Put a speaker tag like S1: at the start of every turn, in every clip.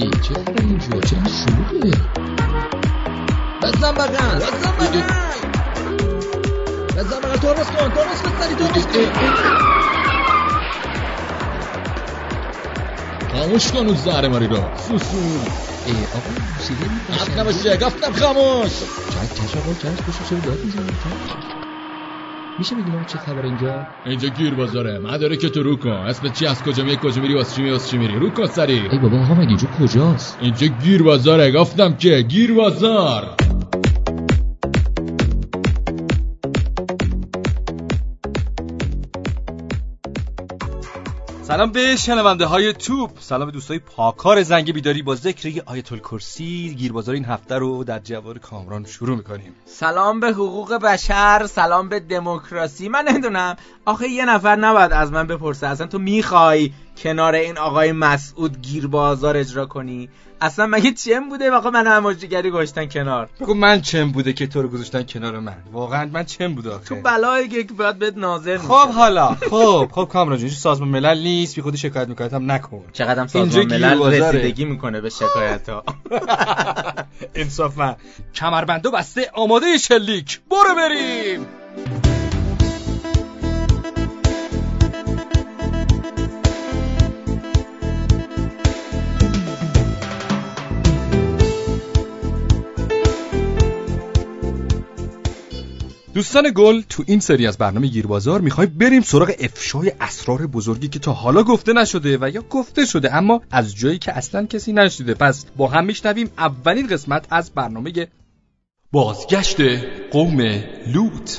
S1: ای چه اینجا چرا شلوغه
S2: بزن بغل بزن بغل بزن بغل ترمز کن ترمز سری ترمز کن
S1: خاموش کن اون زهر ماری رو. سوسون ای آقا موسیقی
S2: حرف نباشه گفتم خاموش.
S1: چند کش آقا کش باشو چرا داد می‌زنی میشه بگی چه خبر اینجا؟
S2: اینجا گیر بازاره مداره که تو رو کن. اسم چی؟ از کجا میری کجا میری؟ واسه چی واسه چی میری؟ رو کن سری.
S1: ای بابا آقا مگه اینجا کجاست؟
S2: اینجا گیر بازاره گفتم که گیر بازار
S3: سلام به شنونده های توپ. سلام به دوستای پاکار زنگ بیداری با ذکر آیت الکرسی گیربازار این هفته رو در جوار کامران شروع می‌کنیم.
S4: سلام به حقوق بشر سلام به دموکراسی. من نمی‌دونم. آخه یه نفر نباید از من بپرسه. اصلا تو می‌خوای کنار این آقای مسعود گیربازار اجرا کنی؟ اصلا مگه چم بوده؟ واقعا من اموجیگری گذاشتن کنار.
S3: بگو من چم بوده که تو رو گذاشتن کنار من؟ واقعا من چم بوده آخه؟
S4: تو بلای که باید بهت ناظر
S3: خب حالا خب خب کامران جون سازمان ملل نیست بی خودی شکایت می‌کنه هم نکن.
S4: چقدر سازمان ملل رسیدگی می‌کنه به شکایت ها
S3: انصافا کمربندو بسته آماده شلیک. برو بریم. دوستان گل تو این سری از برنامه گیربازار می‌خوایم بریم سراغ افشای اسرار بزرگی که تا حالا گفته نشده و یا گفته شده اما از جایی که اصلا کسی نشده پس با هم میشنویم اولین قسمت از برنامه بازگشت قوم لوط.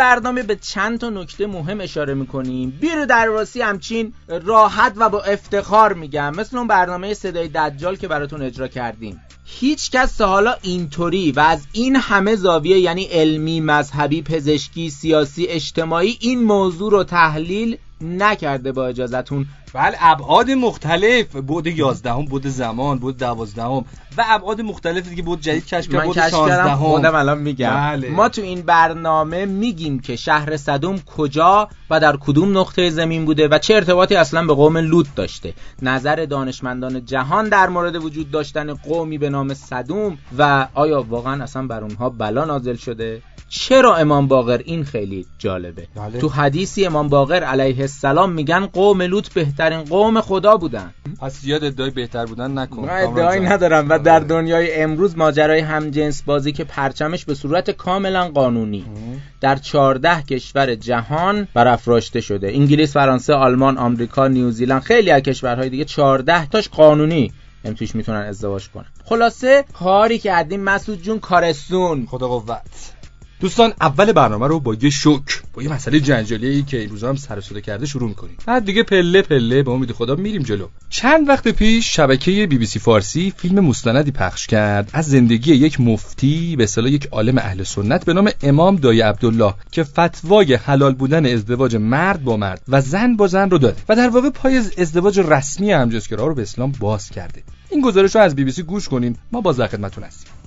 S4: برنامه به چند تا نکته مهم اشاره می‌کنیم. بیر درواسی همچین راحت و با افتخار میگم. مثل اون برنامه صدای دجال که براتون اجرا کردیم. هیچ کس تا حالا اینطوری و از این همه زاویه یعنی علمی، مذهبی، پزشکی، سیاسی، اجتماعی این موضوع رو تحلیل نکرده با اجازتون.
S3: بله ابعاد مختلف. بود 11 هم بود زمان بود 12 هم و ابعاد مختلف دیگه بود جدید کشف کرد بود 16 هم
S4: خودم الان میگم.
S3: بله.
S4: ما تو این برنامه میگیم که شهر صدوم کجا و در کدوم نقطه زمین بوده و چه ارتباطی اصلا به قوم لوط داشته. نظر دانشمندان جهان در مورد وجود داشتن قومی به نام صدوم و آیا واقعا اصلا بر اونها بلا نازل شده؟ چرا امام باقر این خیلی جالبه؟
S3: بله.
S4: تو حدیثی امام باقر علیه السلام میگن قوم لوط بهترین قوم خدا بودن.
S3: پس زیاد ادعای بهتر بودن نکن.
S4: من ادعایی ندارم و در دنیای امروز ماجرای همجنس بازی که پرچمش به صورت کاملا قانونی در 14 کشور جهان برافراشته شده. انگلیس، فرانسه، آلمان، آمریکا، نیوزیلند خیلی از کشورهای دیگه 14 تاش قانونی هم توش می‌تونن ازدواج کنن. خلاصه کاری که کردیم مسعود جون کارستون.
S3: خدا قوت. دوستان اول برنامه رو با یه شوک با یه مسئله جنجالی که این روزا هم سر کرده شروع می‌کنیم. بعد دیگه پله پله به امید خدا میریم جلو. چند وقت پیش شبکه بی بی سی فارسی فیلم مستندی پخش کرد از زندگی یک مفتی به اصطلاح یک عالم اهل سنت به نام امام دای عبدالله که فتوای حلال بودن ازدواج مرد با مرد و زن با زن رو داده و در واقع پای ازدواج رسمی همجنسگرا رو به اسلام باز کرده. این گزارش رو از بی بی سی گوش کنین ما باز در خدمتتون هستیم.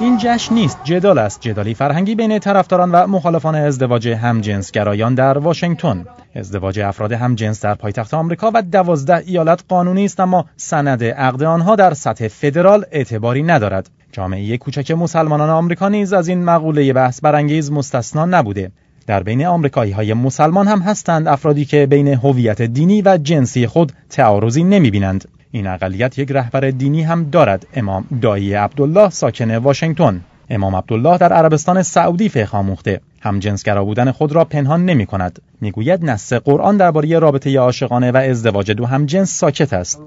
S5: این جشن نیست جدال است. جدالی فرهنگی بین طرفداران و مخالفان ازدواج همجنسگرایان در واشنگتن. ازدواج افراد همجنس در پایتخت آمریکا و دوازده ایالت قانونی است اما سند عقد آنها در سطح فدرال اعتباری ندارد. جامعه کوچک مسلمانان آمریکا نیز از این مقوله بحث برانگیز مستثنا نبوده. در بین آمریکایی های مسلمان هم هستند افرادی که بین هویت دینی و جنسی خود تعارضی نمی بینند. این اقلیت یک رهبر دینی هم دارد امام دایی عبدالله ساکن واشنگتن. امام عبدالله در عربستان سعودی فقه آموخته. همجنسگرا بودن خود را پنهان نمی کند. می‌گوید نص قرآن درباره رابطه عاشقانه و ازدواج دو همجنس ساکت است.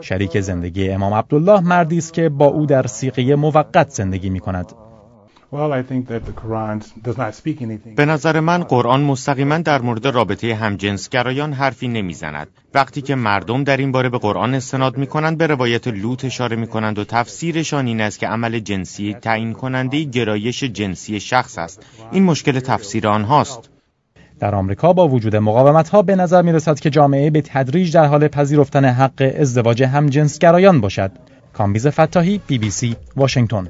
S5: شریک زندگی امام عبدالله مردی است که با او در سیقه موقت زندگی می کند.
S6: به نظر من قرآن مستقیما در مورد رابطه همجنسگرایان حرفی نمی‌زند. وقتی که مردم در این باره به قرآن استناد می کنند به روایت لوط اشاره می کنند و تفسیرشان این است که عمل جنسی تعیین کننده گرایش جنسی شخص است. این مشکل تفسیر آنهاست.
S5: در آمریکا با وجود مقاومت ها به نظر می رسد که جامعه به تدریج در حال پذیرفتن حق ازدواج همجنسگرایان باشد کامبیز فتاحی بی بی سی واشنگتن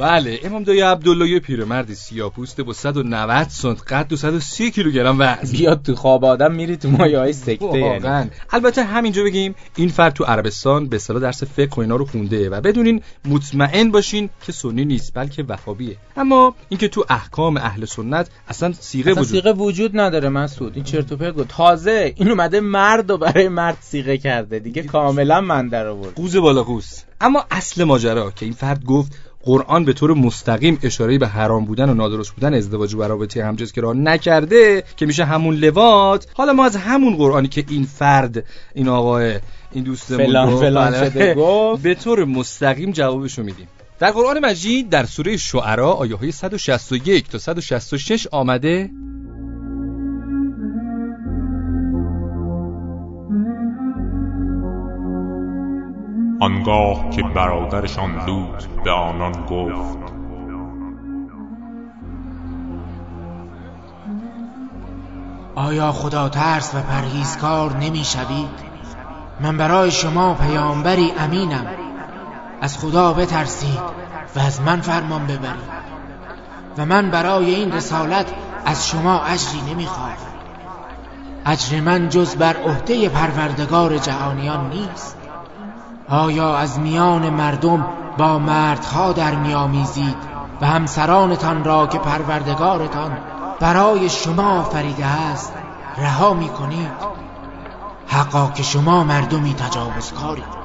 S3: بله امام دایی عبدالله یه پیرمردی سیاپوسته با 190 سانت قد و 130 کیلوگرم وزن.
S4: بیاد تو خواب آدم میری تو مایه های سکته یعنی.
S3: واقعا. البته همینجا بگیم این فرد تو عربستان به اصطلاح درس فقه و اینا رو خونده و بدونین مطمئن باشین که سنی نیست بلکه وهابیه اما اینکه تو احکام اهل سنت اصلا صیغه
S4: اصلا
S3: وجود
S4: صیغه وجود نداره مسعود. این چرت و پرت تازه این اومده مرد و برای مرد سیغه کرده. دیگه کاملا من در آورد
S3: قوز بالا قوز. اما اصل ماجرا که این فرد گفت قرآن به طور مستقیم اشاره به حرام بودن و نادرست بودن ازدواج و رابطه همجنسگرا نکرده که میشه همون لوات حالا ما از همون قرآنی که این فرد این آقای این دوستمون
S4: فلان فلان
S3: بله،
S4: شده گفت.
S3: به طور مستقیم جوابشو میدیم. در قرآن مجید در سوره شعرا آیه های 161 تا 166 آمده
S7: آنگاه که برادرشان لوط به آنان گفت
S8: آیا خدا ترس و پرهیزکار نمی شوید؟ من برای شما پیامبری امینم. از خدا بترسید و از من فرمان ببرید. و من برای این رسالت از شما اجری نمی‌خواهم. اجر من جز بر عهده پروردگار جهانیان نیست. آیا از میان مردم با مردها در میآمیزید و همسرانتان را که پروردگارتان برای شما آفریده است رها می کنید حقا که شما مردمی تجاوزکارید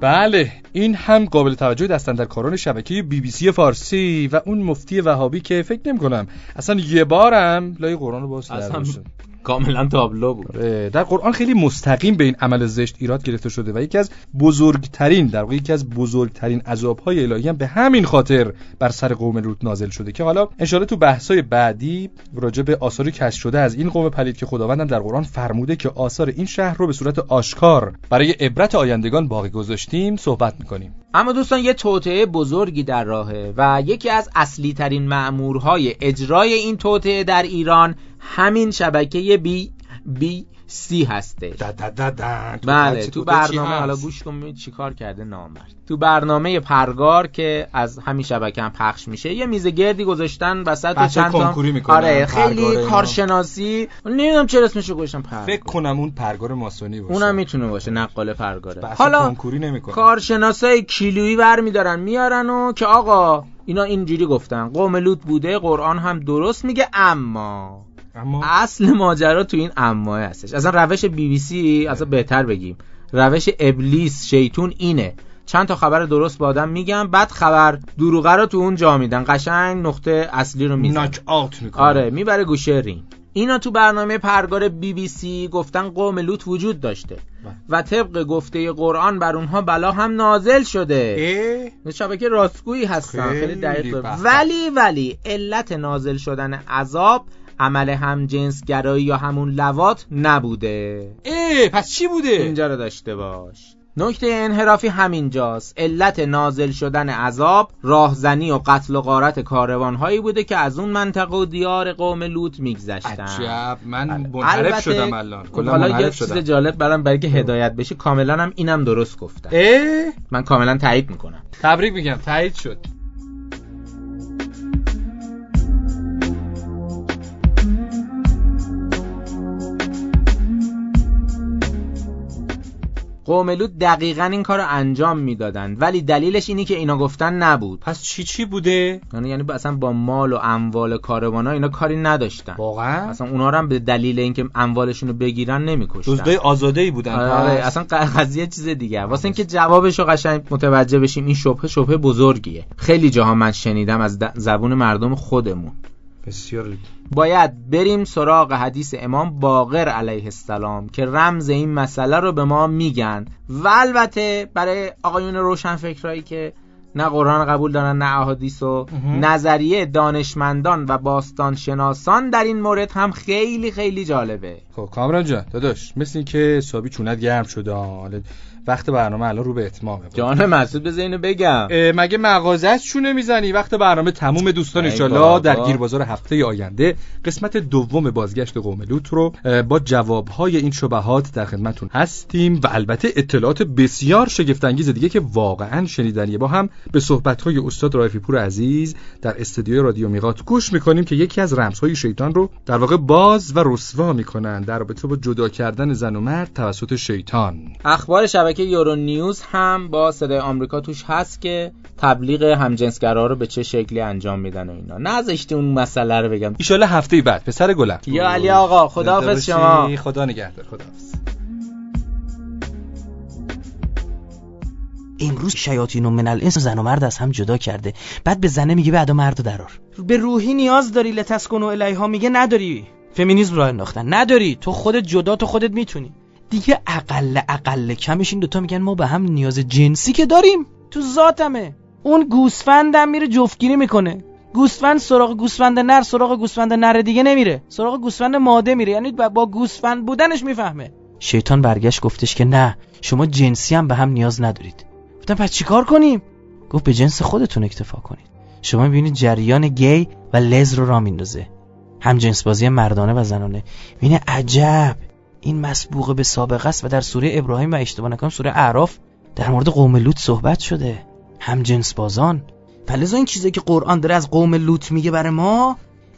S3: بله این هم قابل توجه دستن در کاران شبکه بی بی سی فارسی و اون مفتی وهابی که فکر نمی کنم اصلا یه بارم لای قرآن رو باز
S4: اصلا. کاملا تابلو بود.
S3: آره، در قرآن خیلی مستقیم به این عمل زشت ایراد گرفته شده و یکی از بزرگترین در واقع یکی از بزرگترین عذابهای الهی هم به همین خاطر بر سر قوم لوط نازل شده که حالا انشالله تو بحث‌های بعدی راجع به آثاری کشف شده از این قوم پلید که خداوندم در قرآن فرموده که آثار این شهر رو به صورت آشکار برای عبرت آیندگان باقی گذاشتیم صحبت می‌کنیم.
S4: اما دوستان یه توطعه بزرگی در راهه و یکی از اصلی ترین مأمورهای اجرای این توطعه در ایران همین شبکه بی بی سی هستش. بله تو برنامه حالا گوش کن ببین چیکار کرده نامرد تو برنامه پرگار که از همین شبکه هم پخش میشه یه میز گردی گذاشتن وسط و چند تا آره خیلی. کارشناسی. نمی‌دونم چرا اسمشو گذاشتن پرگار.
S3: فکر کنم اون پرگار ماسونی باشه.
S4: اونم می‌تونه باشه نقال پرگاره. حالا
S3: کنکوری نمی‌کنه.
S4: کارشناسای کیلویی ور میدارن میارن و که آقا اینا اینجوری گفتن قوم لوط بوده قرآن هم درست میگه اما
S3: اما
S4: اصل ماجرا تو این اما هستش. اصلا روش بی بی سی اصلا بهتر بگیم. روش ابلیس شیطون اینه. چند تا خبر درست با آدم میگم بعد خبر دروغه رو تو اون جا میدن. قشنگ نقطه اصلی رو میزن
S3: knock out می‌کنه
S4: آره می‌بره گوشه رینگ اینا تو برنامه پرگار بی بی سی گفتن قوم لوط وجود داشته. و طبق گفته قرآن بر اونها بلا هم نازل شده؟ شبکه راستگویی هستن.
S3: خیلی
S4: دقیق. ولی ولی علت نازل شدن عذاب عمل هم جنس گرایی یا همون لوات نبوده.
S3: اه پس چی بوده؟
S4: اینجا رو داشته باش. نکته انحرافی همینجاست. علت نازل شدن عذاب راهزنی و قتل و غارت کاروانهایی بوده که از اون منطقه و دیار قوم لوط میگذشتن.
S3: عجب. من
S4: بله.
S3: منحرف شدم الان. کلا
S4: حالا یه چیز جالب برام برای که هدایت بشه کاملا هم اینم درست گفتم. من کاملا تایید می‌کنم.
S3: تبریک میگم. تایید شد.
S4: قوم لوط دقیقا این کار رو انجام می‌دادن ولی دلیلش اینی که اینا گفتن نبود.
S3: پس چی چی بوده؟
S4: یعنی یعنی اصلا با مال و اموال کاروانا اینا کاری نداشتن.
S3: واقعا؟
S4: اصلا اونا رو هم به دلیل اینکه اموالشون رو بگیرن نمیکشتن.
S3: دزدای آزاده ای بودن.
S4: آره, آره. اصلا قضیه چیز دیگه. واسه اینکه جوابش رو قشنگ متوجه بشیم این شبهه شبهه بزرگیه. خیلی جاها من شنیدم از زبون مردم خودمون.
S3: بسیار
S4: باید بریم سراغ حدیث امام باقر علیه السلام که رمز این مسئله رو به ما میگن. و البته برای آقایون روشنفکرایی که نه قرآن قبول دارن نه احادیث و نظریه دانشمندان و باستان شناسان در این مورد هم خیلی خیلی جالبه.
S3: خب کامران جان داداش مثل این که حسابی چونت گرم شده حالا وقت برنامه الان رو به اتمامه.
S4: جان مسعود بذار اینو بگم.
S3: مگه مغازه است چونه می‌زنی؟ وقت برنامه تموم دوستان
S4: بابا.
S3: در گیربازار هفته آینده قسمت دوم بازگشت قوم لوط رو با جوابهای این شبهات در خدمتون هستیم و البته اطلاعات بسیار شگفتانگیز دیگه که واقعا شنیدنیه با هم به صحبت‌های استاد رایفی پور عزیز در استودیوی رادیو میقات گوش می‌کنیم که یکی از رمزهای شیطان رو در واقع باز و رسوا می‌کنن در رابطه با جدا کردن زن و مرد توسط شیطان.
S4: اخبار شبکه یورو نیوز هم با صدای آمریکا توش هست که تبلیغ همجنسگرا رو به چه شکلی انجام میدن و اینا. نذاشتی اون مسئله رو بگم.
S3: ایشالله هفته بعد پسر گلم.
S4: یا علی آقا خداحافظ شما.
S3: خدا نگهدار خداحافظ.
S9: امروز شیاطین و من الانس زن و مرد از هم جدا کرده. بعد به زنه میگه بعدا مرد درار. به روحی نیاز داری لتسکن و الیها میگه نداری. فمینیسم راه انداختن. نداری. تو خودت جدا تو خودت می‌تونی. دیگه اقل اقل کمش این دوتا میگن ما به هم نیاز جنسی که داریم. تو ذاتمه. اون گوسفندم میره جفتگیری می‌کنه. گوسفند سراغ گوسفند نر سراغ گوسفند نر دیگه نمیره. سراغ گوسفند ماده میره. یعنی با با گوسفند بودنش می‌فهمه. شیطان برگشت گفتش که نه شما جنسی هم به هم نیاز ندارید. گفتم پس چیکار کنیم؟ گفت به جنس خودتون اکتفا کنید. شما می‌بینید جریان گی و لز رو را میندازه. هم جنس بازی مردانه و زنانه. می‌بینه عجب! این مسبوق به سابقه است و در سوره ابراهیم و اشتباه نکنم سوره اعراف در مورد قوم لوط صحبت شده. هم جنس بازان فلزا این چیزی که قرآن داره از قوم لوط میگه برای ما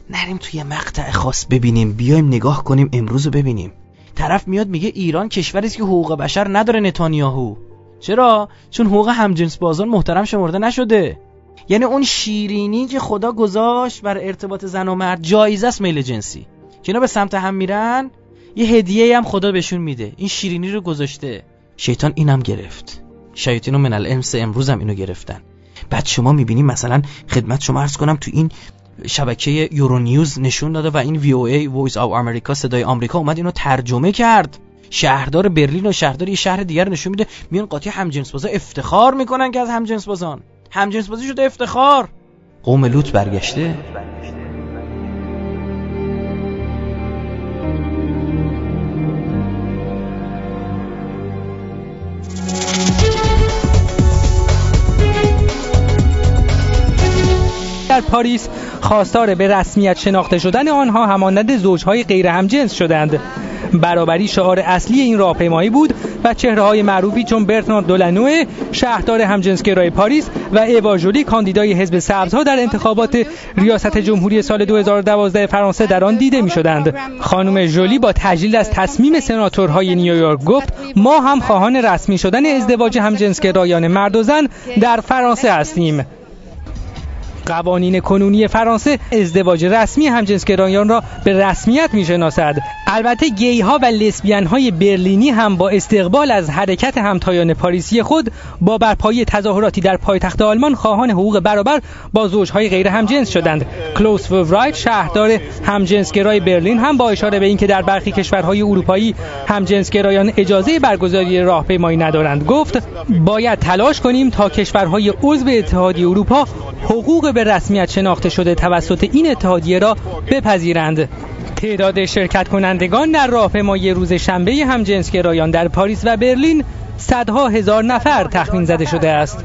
S9: نریم توی مقطع خاص ببینیم. بیایم نگاه کنیم امروز رو ببینیم. طرف میاد میگه ایران کشوری که حقوق بشر نداره نتانیاهو. چرا؟ چون حقوق همجنس بازان محترم شمرده نشده. یعنی اون شیرینی که خدا گذاشت بر ارتباط زن و مرد جایزه است میل جنسی. که اینا به سمت هم میرن یه هدیه هم خدا بهشون میده. این شیرینی رو گذاشته. شیطان اینم گرفت. شیاطین من الانس امروز هم اینو گرفتن. بعد شما می‌بینی مثلا خدمت شما عرض کنم تو این شبکه Euronews نشون داده و این VOA Voice آمریکا صدای آمریکا اومد اینو ترجمه کرد. شهردار برلین و شهردار یه شهر دیگر نشون میده. میان قاطی همجنس بازا افتخار می‌کنن که از همجنس بازان همجنس بازی شده افتخار. قوم لوط برگشته.
S10: در پاریس خواستار به رسمیت شناخته شدن آنها همانند زوجهای غیر همجنس شدند. برابری شعار اصلی این راهپیمایی بود و چهره های معروفی چون برتراند دولانوه شهردار همجنسگرای پاریس و ایوا ژولی کاندیدای حزب سبزها در انتخابات ریاست جمهوری سال 2012 فرانسه در آن دیده می شدند خانم ژولی با تجلیل از تصمیم سناتورهای نیویورک گفت ما هم خواهان رسمی شدن ازدواج همجنسگرایان مرد و زن در فرانسه هستیم. قوانین کنونی فرانسه ازدواج رسمی همجنسگرایان را به رسمیت می‌شناسد. البته گی ها و لسبیان های برلینی هم با استقبال از حرکت همتایان پاریسی خود با برپایی تظاهراتی در پایتخت آلمان خواهان حقوق برابر با زوجهای غیر همجنس شدند. کلوس وورایت شهردار همجنسگرای برلین هم با اشاره به اینکه در برخی کشورهای اروپایی همجنسگرایان اجازه برگزاری راهپیمایی ندارند گفت باید تلاش کنیم تا کشورهای عضو اتحادیه اروپا حقوق به رسمیت شناخته شده توسط این اتحادیه را بپذیرند. تعداد شرکت کنندگان در راهپیمایی روز شنبه همجنسگرایان در پاریس و برلین صدها هزار نفر تخمین زده شده است.